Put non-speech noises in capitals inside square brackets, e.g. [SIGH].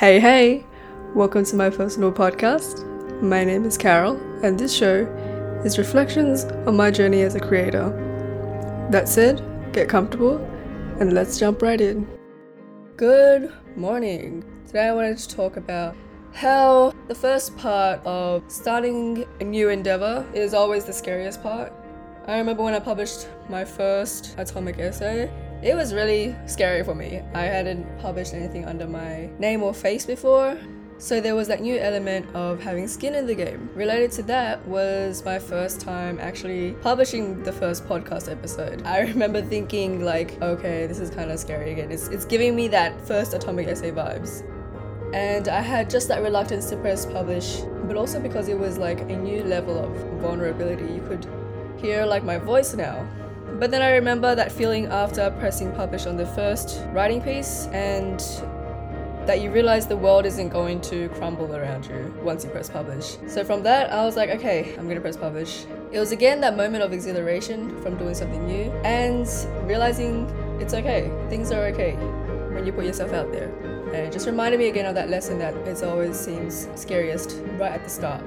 Hey, hey! Welcome to my personal podcast. My name is Carol, and this show is reflections on my journey as a creator. That said, get comfortable and let's jump right in. Good morning. Today I wanted to talk about how the first part of starting a new endeavor is always the scariest part. I remember when I published my first atomic essay, it was really scary for me. I hadn't published anything under my name or face before. So there was that new element of having skin in the game. Related to that was my first time actually publishing the first podcast episode. I [LAUGHS] remember thinking like, okay, this is kind of scary again. It's it's giving me that first atomic essay vibes. And I had just that reluctance to press publish, but also because it was like a new level of vulnerability. You could hear like my voice now but then I remember that feeling after pressing publish on the first writing piece and that you realize the world isn't going to crumble around you once you press publish. So from that, I was like, okay, I'm gonna press publish. It was again that moment of exhilaration from doing something new and realizing it's okay, things are okay when you put yourself out there. And it just reminded me again of that lesson that it always seems scariest right at the start.